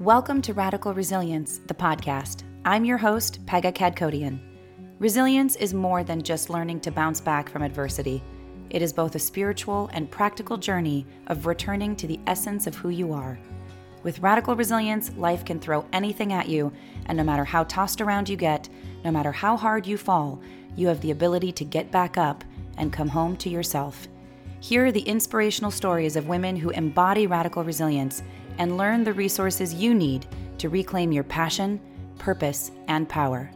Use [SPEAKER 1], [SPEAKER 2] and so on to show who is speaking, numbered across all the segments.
[SPEAKER 1] Welcome to Radical Resilience, the podcast. I'm your host, Pegah Kadkhodaian. Resilience is more than just learning to bounce back from adversity. It is both a spiritual and practical journey of returning to the essence of who you are. With radical resilience, life can throw anything at you, and no matter how tossed around you get, no matter how hard you fall, you have the ability to get back up and come home to yourself. Here are the inspirational stories of women who embody radical resilience and learn the resources you need to reclaim your passion, purpose, and power.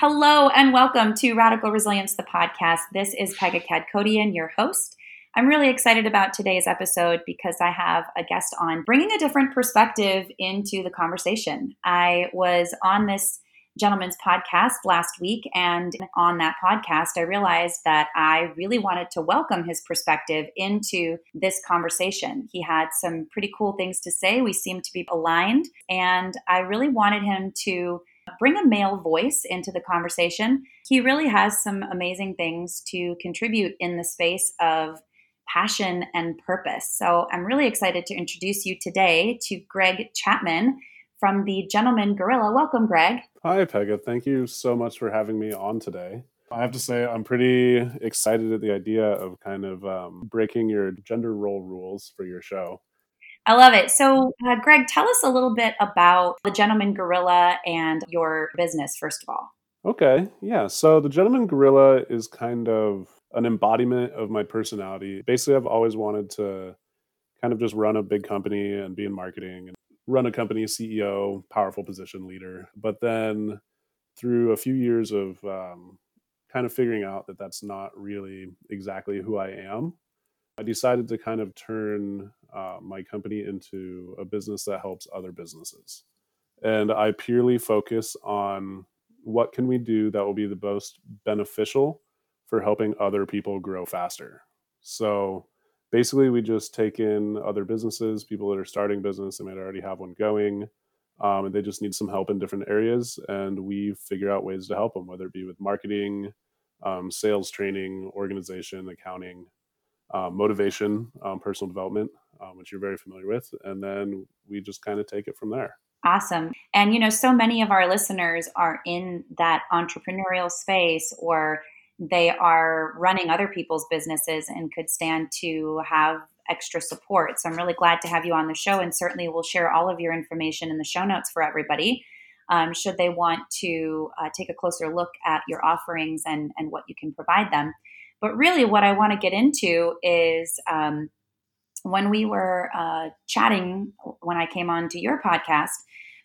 [SPEAKER 1] Hello, and welcome to Radical Resilience, the podcast. This is Pegah Kadkhodaian, your host. I'm really excited about today's episode because I have a guest on bringing a different perspective into the conversation. I was on this gentleman's podcast last week. And on that podcast, I realized that I really wanted to welcome his perspective into this conversation. He had some pretty cool things to say. We seemed to be aligned. And I really wanted him to bring a male voice into the conversation. He really has some amazing things to contribute in the space of passion and purpose. So I'm really excited to introduce you today to Greg Chapman from the Gentleman Gorilla. Welcome, Greg.
[SPEAKER 2] Hi, Pegah. Thank you so much for having me on today. I have to say, I'm pretty excited at the idea of kind of um, breaking your gender role rules for your show.
[SPEAKER 1] I love it. So, uh, Greg, tell us a little bit about the Gentleman Gorilla and your business, first of all.
[SPEAKER 2] Okay. Yeah. So, the Gentleman Gorilla is kind of an embodiment of my personality. Basically, I've always wanted to kind of just run a big company and be in marketing and run a company, CEO, powerful position leader. But then through a few years of um, kind of figuring out that that's not really exactly who I am, I decided to kind of turn uh, my company into a business that helps other businesses. And I purely focus on what can we do that will be the most beneficial for helping other people grow faster. So basically we just take in other businesses people that are starting business they might already have one going um, and they just need some help in different areas and we figure out ways to help them whether it be with marketing um, sales training organization accounting um, motivation um, personal development um, which you're very familiar with and then we just kind of take it from there
[SPEAKER 1] Awesome. And, you know, so many of our listeners are in that entrepreneurial space or they are running other people's businesses and could stand to have extra support. So I'm really glad to have you on the show, and certainly we'll share all of your information in the show notes for everybody. Um, should they want to uh, take a closer look at your offerings and, and what you can provide them. But really, what I want to get into is um, when we were uh, chatting when I came on to your podcast,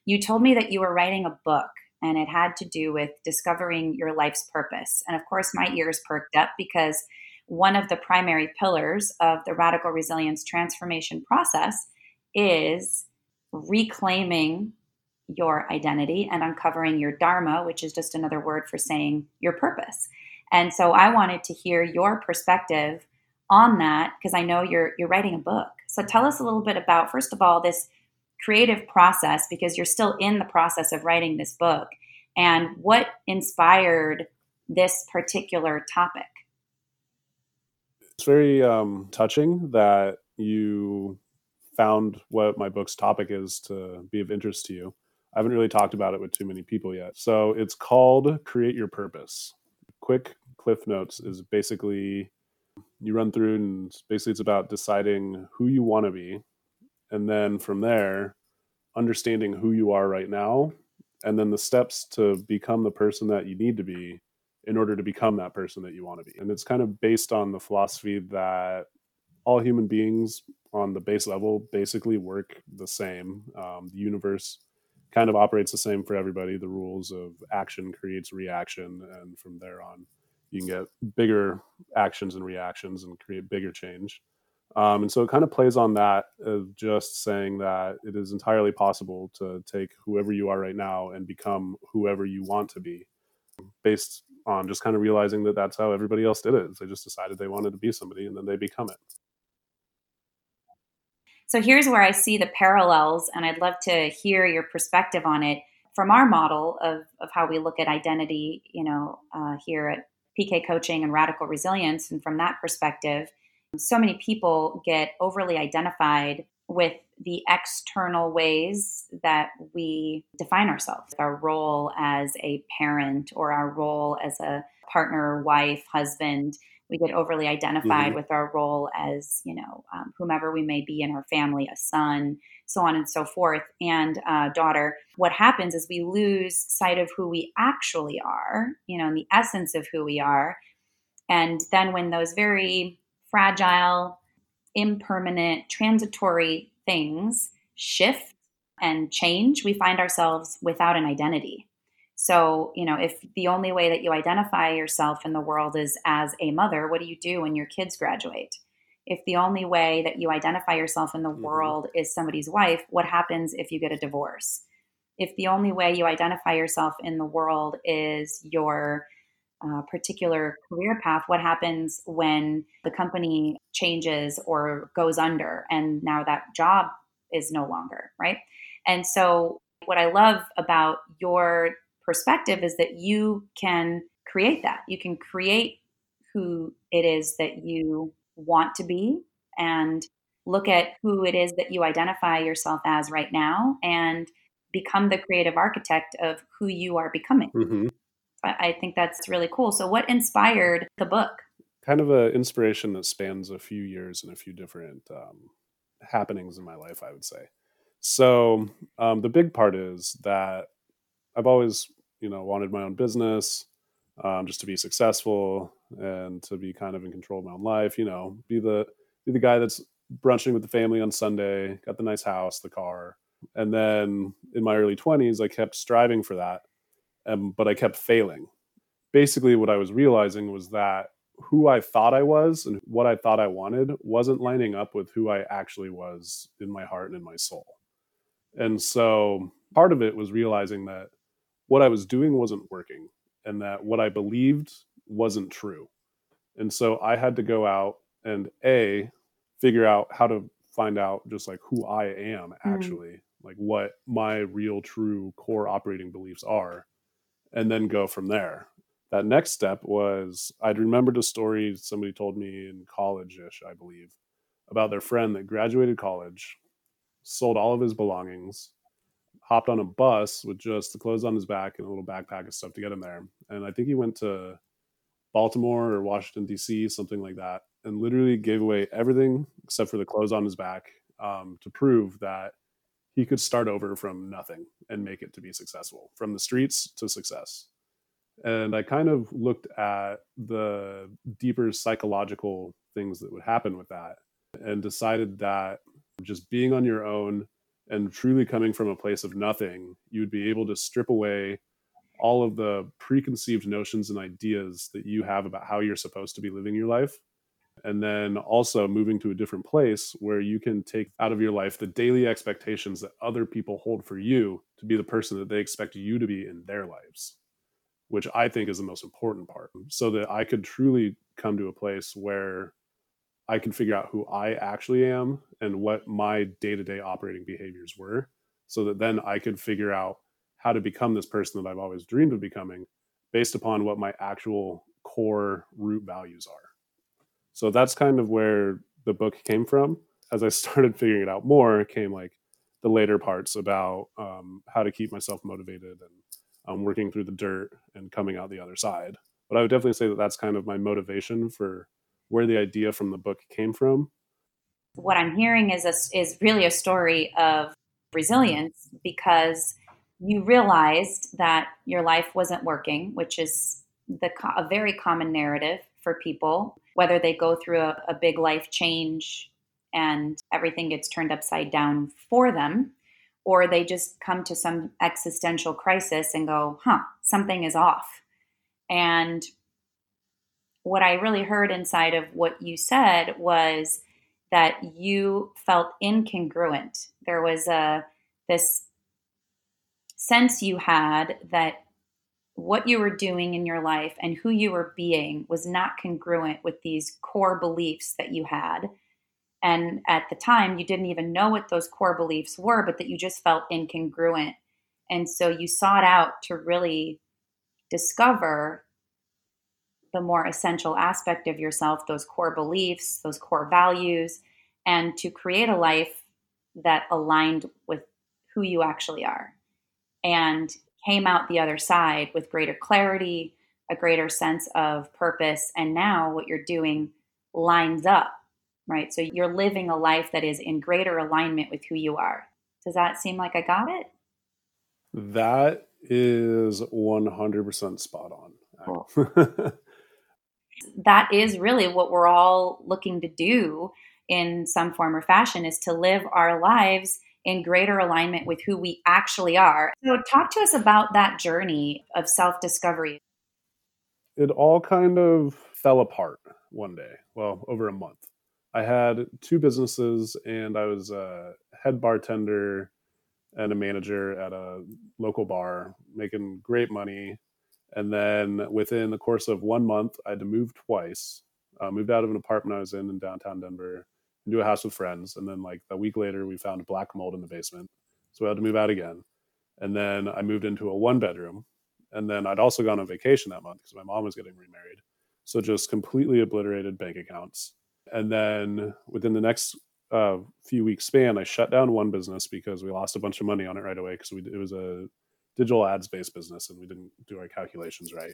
[SPEAKER 1] you told me that you were writing a book and it had to do with discovering your life's purpose. And of course, my ears perked up because one of the primary pillars of the radical resilience transformation process is reclaiming your identity and uncovering your dharma, which is just another word for saying your purpose. And so I wanted to hear your perspective on that because I know you're you're writing a book. So tell us a little bit about first of all this creative process because you're still in the process of writing this book. And what inspired this particular topic?
[SPEAKER 2] It's very um, touching that you found what my book's topic is to be of interest to you. I haven't really talked about it with too many people yet. So it's called create your purpose. Quick cliff notes is basically you run through and basically it's about deciding who you want to be and then from there understanding who you are right now and then the steps to become the person that you need to be in order to become that person that you want to be. And it's kind of based on the philosophy that all human beings on the base level basically work the same. Um, the universe kind of operates the same for everybody. The rules of action creates reaction and from there on you can get bigger actions and reactions and create bigger change um, and so it kind of plays on that of just saying that it is entirely possible to take whoever you are right now and become whoever you want to be based on just kind of realizing that that's how everybody else did it. They just decided they wanted to be somebody and then they become it.
[SPEAKER 1] So here's where I see the parallels, and I'd love to hear your perspective on it from our model of, of how we look at identity, you know, uh, here at PK Coaching and Radical Resilience. And from that perspective, so many people get overly identified with the external ways that we define ourselves, our role as a parent or our role as a partner, wife, husband. We get overly identified mm-hmm. with our role as, you know, um, whomever we may be in our family, a son, so on and so forth, and uh, daughter. What happens is we lose sight of who we actually are, you know, and the essence of who we are. And then when those very fragile, impermanent, transitory things shift and change, we find ourselves without an identity. So, you know, if the only way that you identify yourself in the world is as a mother, what do you do when your kids graduate? If the only way that you identify yourself in the mm-hmm. world is somebody's wife, what happens if you get a divorce? If the only way you identify yourself in the world is your uh, particular career path, what happens when the company changes or goes under and now that job is no longer, right? And so, what I love about your perspective is that you can create that. You can create who it is that you want to be and look at who it is that you identify yourself as right now and become the creative architect of who you are becoming. Mm-hmm. I think that's really cool. So, what inspired the book?
[SPEAKER 2] Kind of an inspiration that spans a few years and a few different um, happenings in my life, I would say. So, um, the big part is that I've always, you know, wanted my own business, um, just to be successful and to be kind of in control of my own life. You know, be the be the guy that's brunching with the family on Sunday, got the nice house, the car, and then in my early twenties, I kept striving for that um, but I kept failing. Basically, what I was realizing was that who I thought I was and what I thought I wanted wasn't lining up with who I actually was in my heart and in my soul. And so part of it was realizing that what I was doing wasn't working and that what I believed wasn't true. And so I had to go out and A, figure out how to find out just like who I am mm-hmm. actually, mm. like what my real true core operating beliefs are and then go from there. That next step was I'd remembered a story somebody told me in college ish, I believe, about their friend that graduated college, sold all of his belongings, hopped on a bus with just the clothes on his back and a little backpack of stuff to get him there. And I think he went to Baltimore or Washington, D.C., something like that, and literally gave away everything except for the clothes on his back um, to prove that he could start over from nothing and make it to be successful from the streets to success. And I kind of looked at the deeper psychological things that would happen with that and decided that just being on your own and truly coming from a place of nothing, you'd be able to strip away all of the preconceived notions and ideas that you have about how you're supposed to be living your life and then also moving to a different place where you can take out of your life the daily expectations that other people hold for you to be the person that they expect you to be in their lives which i think is the most important part so that i could truly come to a place where i can figure out who i actually am and what my day-to-day operating behaviors were so that then i could figure out how to become this person that i've always dreamed of becoming based upon what my actual core root values are so that's kind of where the book came from. As I started figuring it out more, came like the later parts about um, how to keep myself motivated and um, working through the dirt and coming out the other side. But I would definitely say that that's kind of my motivation for where the idea from the book came from.
[SPEAKER 1] What I'm hearing is a, is really a story of resilience because you realized that your life wasn't working, which is the a very common narrative for people, whether they go through a, a big life change and everything gets turned upside down for them, or they just come to some existential crisis and go, huh, something is off. And what I really heard inside of what you said was that you felt incongruent. There was a this sense you had that what you were doing in your life and who you were being was not congruent with these core beliefs that you had. And at the time, you didn't even know what those core beliefs were, but that you just felt incongruent. And so you sought out to really discover the more essential aspect of yourself, those core beliefs, those core values, and to create a life that aligned with who you actually are and came out the other side with greater clarity, a greater sense of purpose. And now what you're doing lines up, right? So you're living a life that is in greater alignment with who you are. Does that seem like I got it?
[SPEAKER 2] That is 100% spot on. Cool.
[SPEAKER 1] that is really what we're all looking to do in some form or fashion is to live our lives in greater alignment with who we actually are. So, talk to us about that journey of self discovery.
[SPEAKER 2] It all kind of fell apart one day, well, over a month. I had two businesses and I was a head bartender and a manager at a local bar, making great money. And then within the course of one month, I had to move twice. Uh, moved out of an apartment I was in in downtown Denver into a house with friends. And then like a week later, we found black mold in the basement. So we had to move out again. And then I moved into a one bedroom. And then I'd also gone on vacation that month because my mom was getting remarried. So just completely obliterated bank accounts. And then within the next uh, few weeks span, I shut down one business because we lost a bunch of money on it right away because it was a digital ads based business and we didn't do our calculations right.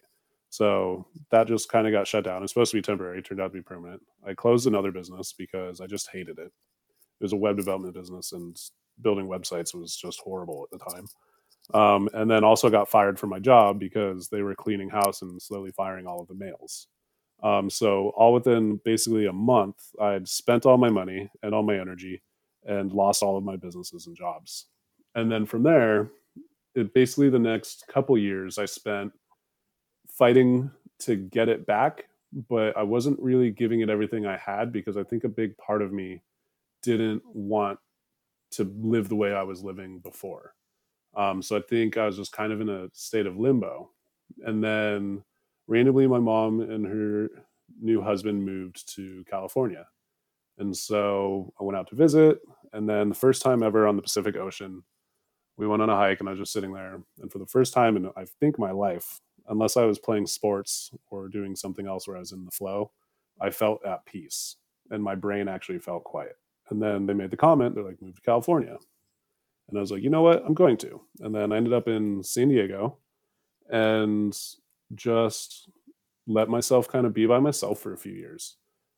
[SPEAKER 2] So that just kind of got shut down. It's supposed to be temporary, it turned out to be permanent. I closed another business because I just hated it. It was a web development business and building websites was just horrible at the time. Um, and then also got fired from my job because they were cleaning house and slowly firing all of the males. Um, so all within basically a month, I'd spent all my money and all my energy and lost all of my businesses and jobs. And then from there, it basically the next couple years I spent fighting to get it back, but I wasn't really giving it everything I had because I think a big part of me didn't want to live the way I was living before. Um, so I think I was just kind of in a state of limbo. And then randomly, my mom and her new husband moved to California. And so I went out to visit. And then the first time ever on the Pacific Ocean, we went on a hike and I was just sitting there. And for the first time in, I think, my life, unless I was playing sports or doing something else where I was in the flow, I felt at peace and my brain actually felt quiet. And then they made the comment, they're like, move to California. And I was like, you know what? I'm going to. And then I ended up in San Diego and just let myself kind of be by myself for a few years.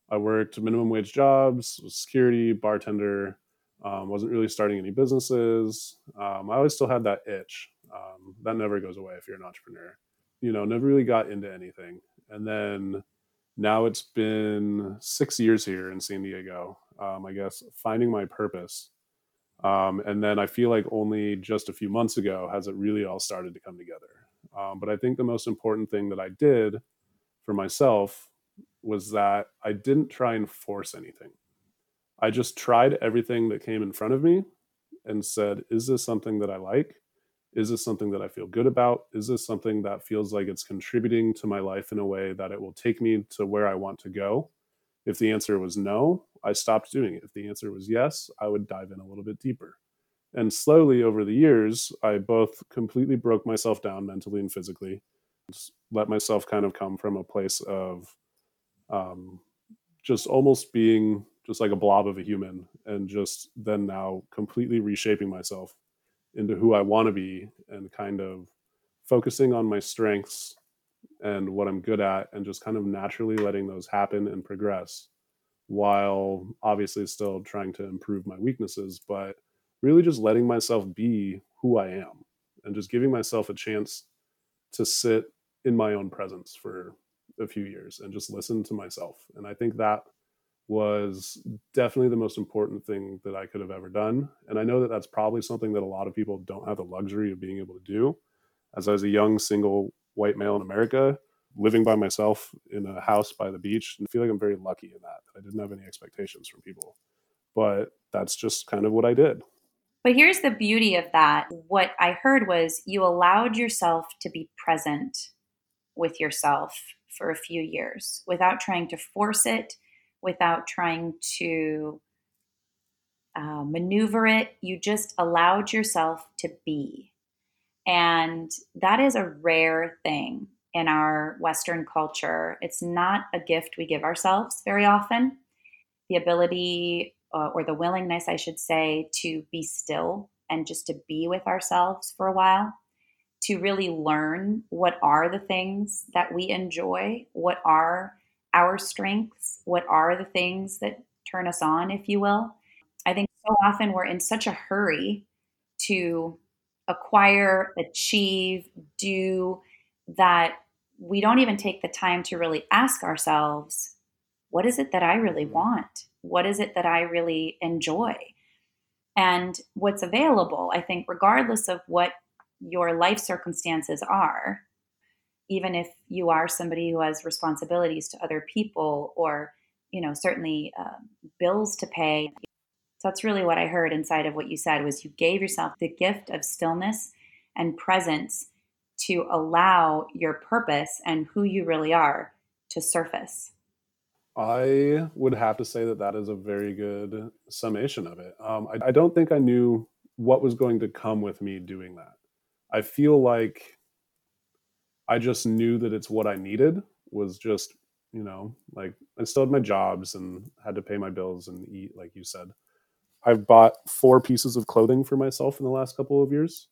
[SPEAKER 2] I worked minimum wage jobs, security, bartender, um, wasn't really starting any businesses. Um, I always still had that itch. Um, that never goes away if you're an entrepreneur you know, never really got into anything. And then now it's been six years here in San Diego, um, I guess, finding my purpose. Um, and then I feel like only just a few months ago has it really all started to come together. Um, but I think the most important thing that I did for myself was that I didn't try and force anything. I just tried everything that came in front of me and said, is this something that I like? Is this something that I feel good about? Is this something that feels like it's contributing to my life in a way that it will take me to where I want to go? If the answer was no, I stopped doing it. If the answer was yes, I would dive in a little bit deeper. And slowly over the years, I both completely broke myself down mentally and physically, let myself kind of come from a place of um, just almost being just like a blob of a human, and just then now completely reshaping myself into who I want to be and kind of focusing on my strengths and what I'm good at and just kind of naturally letting those happen and progress while obviously still trying to improve my weaknesses, but really just letting myself be who I am and just giving myself a chance to sit in my own presence for a few years and just listen to myself. And I think that was definitely the most important thing that I could have ever done. And I know that that's probably something that a lot of people don't have the luxury of being able to do. As I was a young single white male in America, living by myself in a house by the beach, and I feel like I'm very lucky in that. I didn't have any expectations from people. But that's just kind of what I did.
[SPEAKER 1] But here's the beauty of that. What I heard was you allowed yourself to be present with yourself for a few years without trying to force it without trying to uh, maneuver it. You just allowed yourself to be. And that is a rare thing in our Western culture. It's not a gift we give ourselves very often. The ability uh, or the willingness, I should say, to be still and just to be with ourselves for a while, to really learn what are the things that we enjoy, what are our strengths, what are the things that turn us on, if you will. I think so often we're in such a hurry to acquire, achieve, do that we don't even take the time to really ask ourselves, what is it that I really want? What is it that I really enjoy? And what's available, I think, regardless of what your life circumstances are, even if you are somebody who has responsibilities to other people or, you know, certainly uh, bills to pay. So that's really what I heard inside of what you said was you gave yourself the gift of stillness and presence to allow your purpose and who you really are to surface.
[SPEAKER 2] I would have to say that that is a very good summation of it. Um, I, I don't think I knew what was going to come with me doing that. I feel like I just knew that it's what I needed was just, you know, like I still had my jobs and had to pay my bills and eat, like you said. I've bought four pieces of clothing for myself in the last couple of years.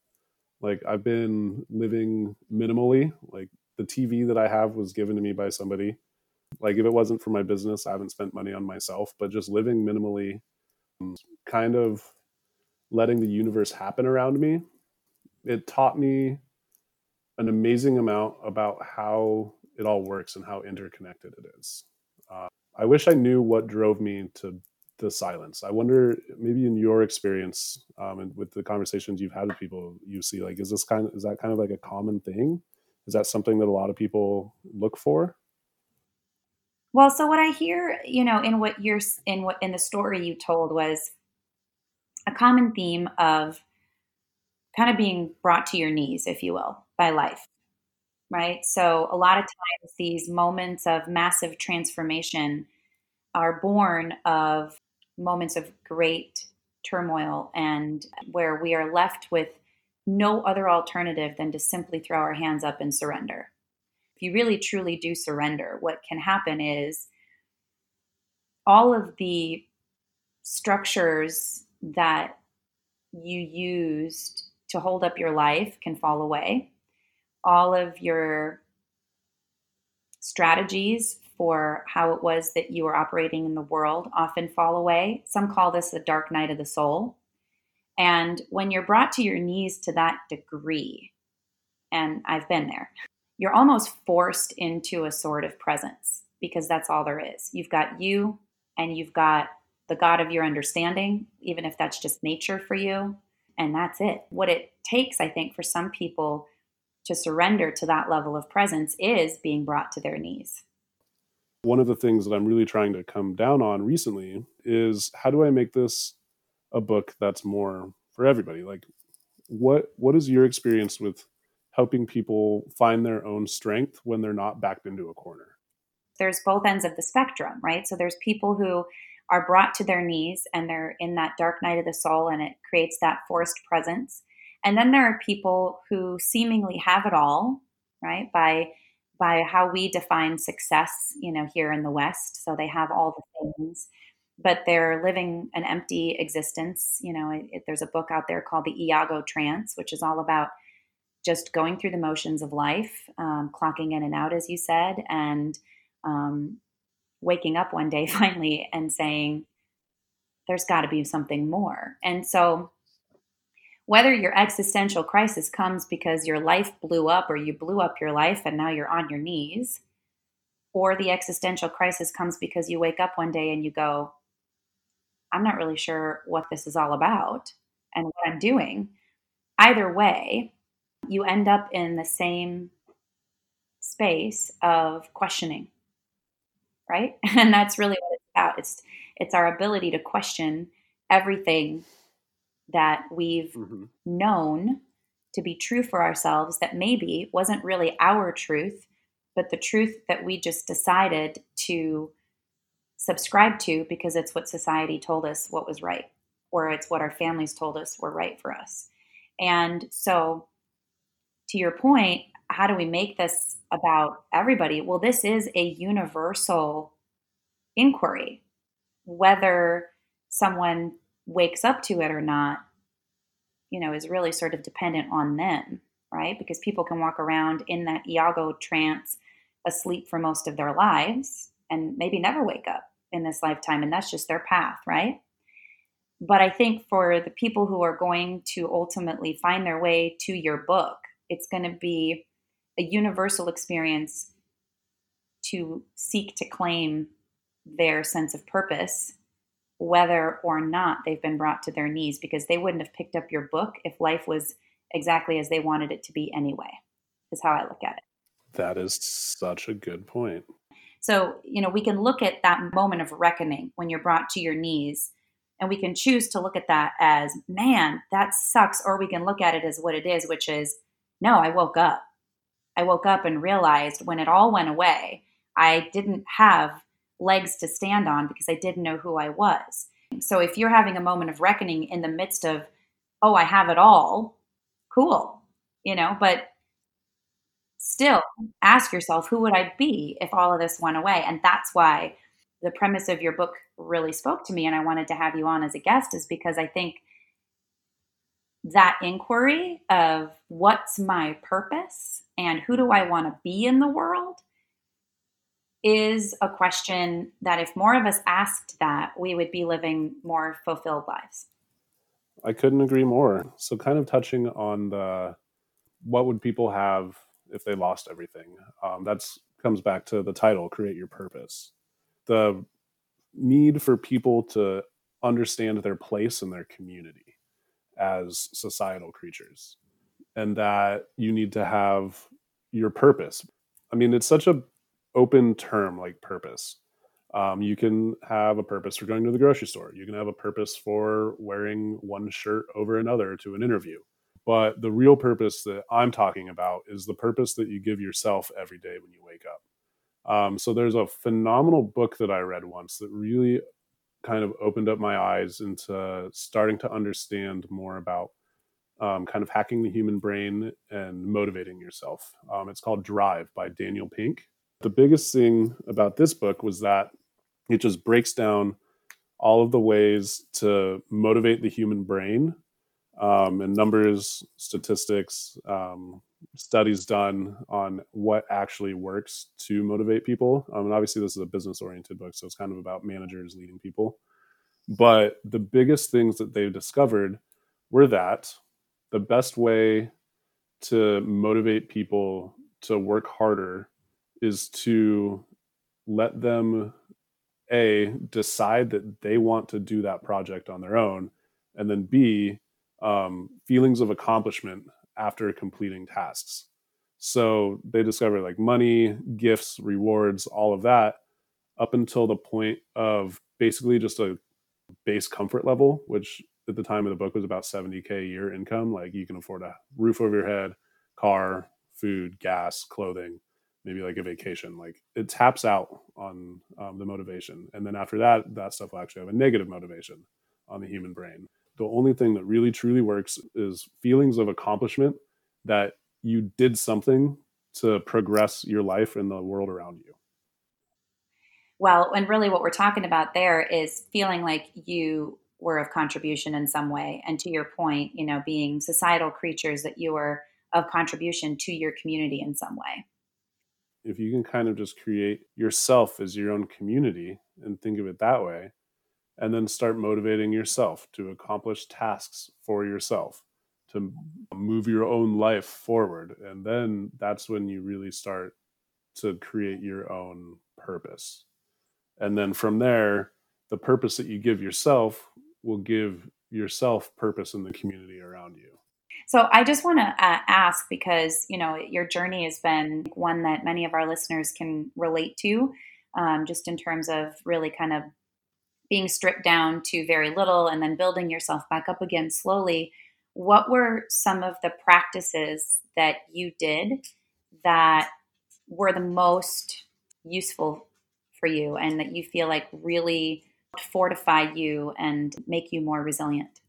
[SPEAKER 2] Like I've been living minimally. Like the TV that I have was given to me by somebody. Like if it wasn't for my business, I haven't spent money on myself, but just living minimally, kind of letting the universe happen around me. It taught me an amazing amount about how it all works and how interconnected it is. Uh, I wish I knew what drove me to the silence. I wonder, maybe in your experience um, and with the conversations you've had with people, you see like, is this kind of is that kind of like a common thing? Is that something that a lot of people look for?
[SPEAKER 1] Well, so what I hear, you know, in what you're in what in the story you told was a common theme of kind of being brought to your knees, if you will, by life. Right. So a lot of times these moments of massive transformation are born of moments of great turmoil and where we are left with no other alternative than to simply throw our hands up and surrender. If you really truly do surrender, what can happen is all of the structures that you used to hold up your life can fall away. All of your strategies for how it was that you were operating in the world often fall away. Some call this the dark night of the soul. And when you're brought to your knees to that degree, and I've been there, you're almost forced into a sort of presence because that's all there is. You've got you and you've got the God of your understanding, even if that's just nature for you. And that's it. What it takes, I think, for some people to surrender to that level of presence is being brought to their knees.
[SPEAKER 2] One of the things that I'm really trying to come down on recently is how do I make this a book that's more for everybody? Like what what is your experience with helping people find their own strength when they're not backed into a corner?
[SPEAKER 1] There's both ends of the spectrum, right? So there's people who are brought to their knees and they're in that dark night of the soul and it creates that forced presence and then there are people who seemingly have it all, right? By by how we define success, you know, here in the West. So they have all the things, but they're living an empty existence. You know, it, it, there's a book out there called the Iago Trance, which is all about just going through the motions of life, um, clocking in and out, as you said, and um, waking up one day finally and saying, "There's got to be something more." And so whether your existential crisis comes because your life blew up or you blew up your life and now you're on your knees, or the existential crisis comes because you wake up one day and you go, I'm not really sure what this is all about and what I'm doing. Either way, you end up in the same space of questioning, right? And that's really what it's about. It's it's our ability to question everything that we've mm-hmm. known to be true for ourselves that maybe wasn't really our truth, but the truth that we just decided to subscribe to because it's what society told us what was right, or it's what our families told us were right for us. And so, to your point, how do we make this about everybody? Well, this is a universal inquiry, whether someone wakes up to it or not, you know, is really sort of dependent on them, right? Because people can walk around in that Iago trance asleep for most of their lives and maybe never wake up in this lifetime. And that's just their path, right? But I think for the people who are going to ultimately find their way to your book, it's going to be a universal experience to seek to claim their sense of purpose, whether or not they've been brought to their knees, because they wouldn't have picked up your book if life was exactly as they wanted it to be anyway, is how I look at it.
[SPEAKER 2] That is such a good point.
[SPEAKER 1] So, you know, we can look at that moment of reckoning when you're brought to your knees, and we can choose to look at that as, man, that sucks. Or we can look at it as what it is, which is, no, I woke up. I woke up and realized when it all went away, I didn't have legs to stand on because I didn't know who I was. So if you're having a moment of reckoning in the midst of, oh, I have it all, cool, you know, but still ask yourself, who would I be if all of this went away? And that's why the premise of your book really spoke to me. And I wanted to have you on as a guest, is because I think that inquiry of what's my purpose and who do I want to be in the world is a question that if more of us asked that, we would be living more fulfilled lives.
[SPEAKER 2] I couldn't agree more. So, kind of touching on the what would people have if they lost everything? Um, that's comes back to the title, create your purpose. The need for people to understand their place in their community as societal creatures, and that you need to have your purpose. I mean, it's such a open term like purpose. Um, you can have a purpose for going to the grocery store. You can have a purpose for wearing one shirt over another to an interview. But the real purpose that I'm talking about is the purpose that you give yourself every day when you wake up. Um, so there's a phenomenal book that I read once that really kind of opened up my eyes into starting to understand more about um, kind of hacking the human brain and motivating yourself. Um, it's called Drive by Daniel Pink the biggest thing about this book was that it just breaks down all of the ways to motivate the human brain um, and numbers, statistics, um, studies done on what actually works to motivate people. Um, and obviously, this is a business oriented book, so it's kind of about managers leading people. But the biggest things that they've discovered were that the best way to motivate people to work harder is to let them a decide that they want to do that project on their own and then b um, feelings of accomplishment after completing tasks. So they discover like money gifts rewards all of that up until the point of basically just a base comfort level which at the time of the book was about 70k a year income. Like you can afford a roof over your head car food gas clothing maybe like a vacation like it taps out on um, the motivation. And then after that that stuff will actually have a negative motivation on the human brain. The only thing that really truly works is feelings of accomplishment that you did something to progress your life and the world around you.
[SPEAKER 1] Well and really what we're talking about there is feeling like you were of contribution in some way. And to your point you know being societal creatures that you were of contribution to your community in some way
[SPEAKER 2] if you can kind of just create yourself as your own community and think of it that way, and then start motivating yourself to accomplish tasks for yourself, to move your own life forward. And then that's when you really start to create your own purpose. And then from there, the purpose that you give yourself will give yourself purpose in the community around you.
[SPEAKER 1] So I just want to uh, ask because you know your journey has been one that many of our listeners can relate to, um, just in terms of really kind of being stripped down to very little and then building yourself back up again slowly. What were some of the practices that you did that were the most useful for you and that you feel like really fortify you and make you more resilient?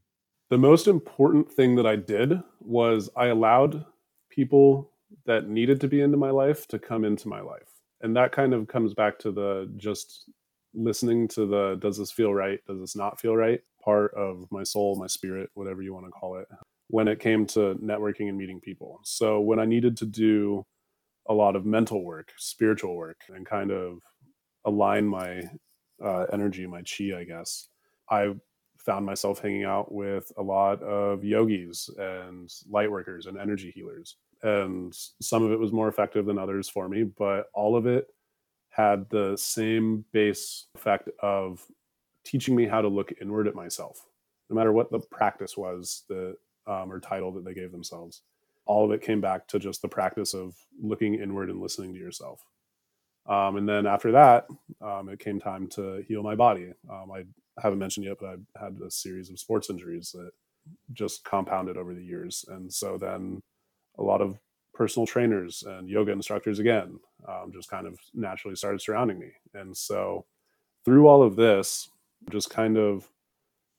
[SPEAKER 2] The most important thing that I did was I allowed people that needed to be into my life to come into my life. And that kind of comes back to the just listening to the does this feel right? Does this not feel right? Part of my soul, my spirit, whatever you want to call it, when it came to networking and meeting people. So when I needed to do a lot of mental work, spiritual work, and kind of align my uh, energy, my chi, I guess, I found myself hanging out with a lot of yogis and light workers and energy healers. And some of it was more effective than others for me, but all of it had the same base effect of teaching me how to look inward at myself, no matter what the practice was that um, or title that they gave themselves. All of it came back to just the practice of looking inward and listening to yourself. Um, and then after that, um, it came time to heal my body. Um, I haven't mentioned yet, but I had a series of sports injuries that just compounded over the years. And so then a lot of personal trainers and yoga instructors again um, just kind of naturally started surrounding me. And so through all of this, just kind of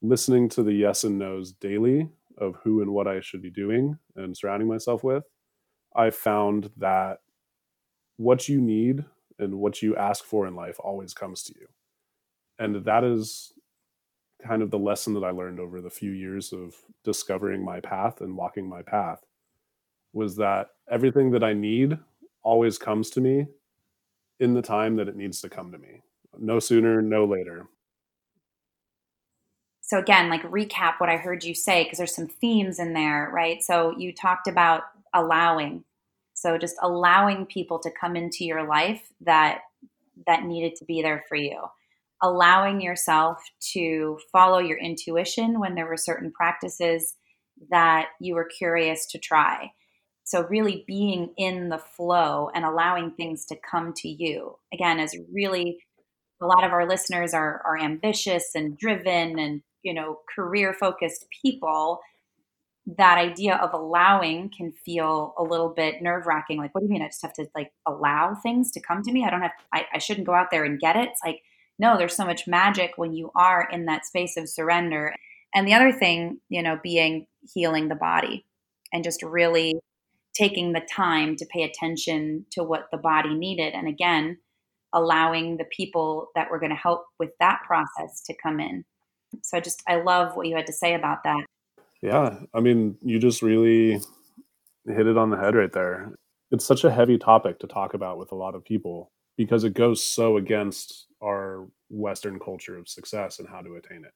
[SPEAKER 2] listening to the yes and no's daily of who and what I should be doing and surrounding myself with, I found that what you need and what you ask for in life always comes to you. And that is kind of the lesson that I learned over the few years of discovering my path and walking my path was that everything that I need always comes to me in the time that it needs to come to me. No sooner, no later.
[SPEAKER 1] So again, like recap what I heard you say because there's some themes in there, right? So you talked about allowing. So just allowing people to come into your life that that needed to be there for you allowing yourself to follow your intuition when there were certain practices that you were curious to try. So, really being in the flow and allowing things to come to you. Again, as really a lot of our listeners are, are ambitious and driven and, you know, career focused people, that idea of allowing can feel a little bit nerve wracking. Like, what do you mean? I just have to like allow things to come to me? I don't have, I, I shouldn't go out there and get it. It's like, no, there's so much magic when you are in that space of surrender. And the other thing, you know, being healing the body and just really taking the time to pay attention to what the body needed. And again, allowing the people that were going to help with that process to come in. So I just, I love what you had to say about that.
[SPEAKER 2] Yeah. I mean, you just really hit it on the head right there. It's such a heavy topic to talk about with a lot of people because it goes so against our Western culture of success and how to attain it.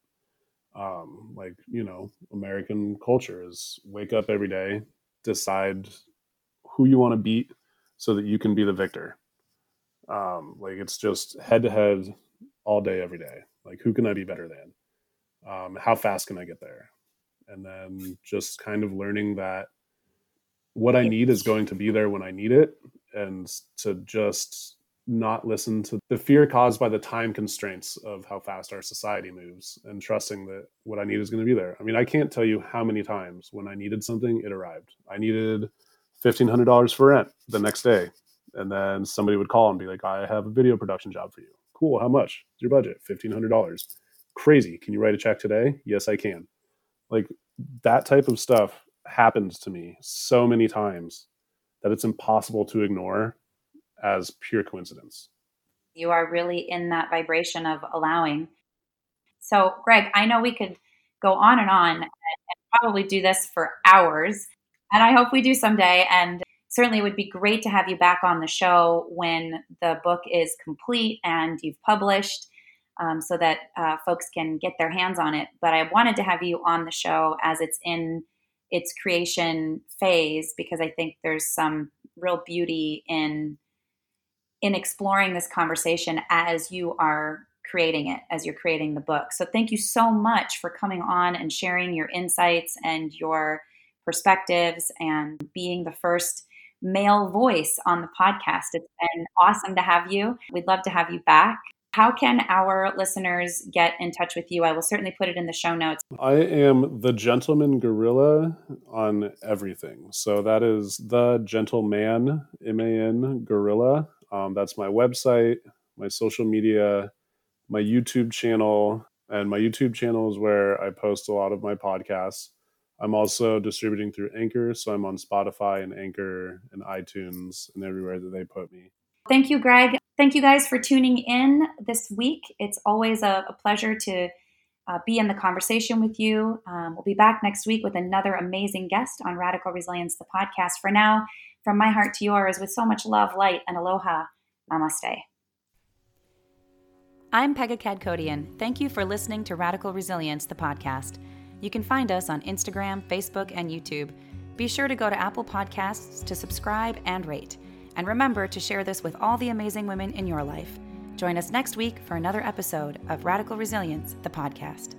[SPEAKER 2] Um, like, you know, American culture is wake up every day, decide who you want to beat so that you can be the victor. Um, like, it's just head to head all day, every day. Like, who can I be better than? Um, how fast can I get there? And then just kind of learning that what I need is going to be there when I need it and to just not listen to the fear caused by the time constraints of how fast our society moves and trusting that what I need is going to be there. I mean, I can't tell you how many times when I needed something, it arrived. I needed $1,500 for rent the next day. And then somebody would call and be like, I have a video production job for you. Cool. How much? Your budget? $1,500. Crazy. Can you write a check today? Yes, I can. Like that type of stuff happens to me so many times that it's impossible to ignore as pure coincidence.
[SPEAKER 1] You are really in that vibration of allowing. So, Greg, I know we could go on and on and, probably do this for hours. And I hope we do someday. And certainly it would be great to have you back on the show when the book is complete and you've published um, so that uh, folks can get their hands on it. But I wanted to have you on the show as it's in its creation phase because I think there's some real beauty in in exploring this conversation as you are creating it, as you're creating the book. So thank you so much for coming on and sharing your insights and your perspectives and being the first male voice on the podcast. It's been awesome to have you. We'd love to have you back. How can our listeners get in touch with you? I will certainly put it in the show notes.
[SPEAKER 2] I am the Gentleman Gorilla on everything. So that is the Gentleman, M A N, Gorilla um, that's my website, my social media, my YouTube channel. And my YouTube channel is where I post a lot of my podcasts. I'm also distributing through Anchor. So I'm on Spotify and Anchor and iTunes and everywhere that they put me.
[SPEAKER 1] Thank you, Greg. thank you guys for tuning in this week. It's always a, a pleasure to uh, be in the conversation with you. Um, we'll be back next week with another amazing guest on Radical Resilience, the podcast. For now, from my heart to yours, with so much love, light, and aloha, namaste. I'm Pegah Kadkhodaian. Thank you for listening to Radical Resilience, the podcast. You can find us on Instagram, Facebook, and YouTube. Be sure to go to Apple Podcasts to subscribe and rate. And remember to share this with all the amazing women in your life. Join us next week for another episode of Radical Resilience, the podcast.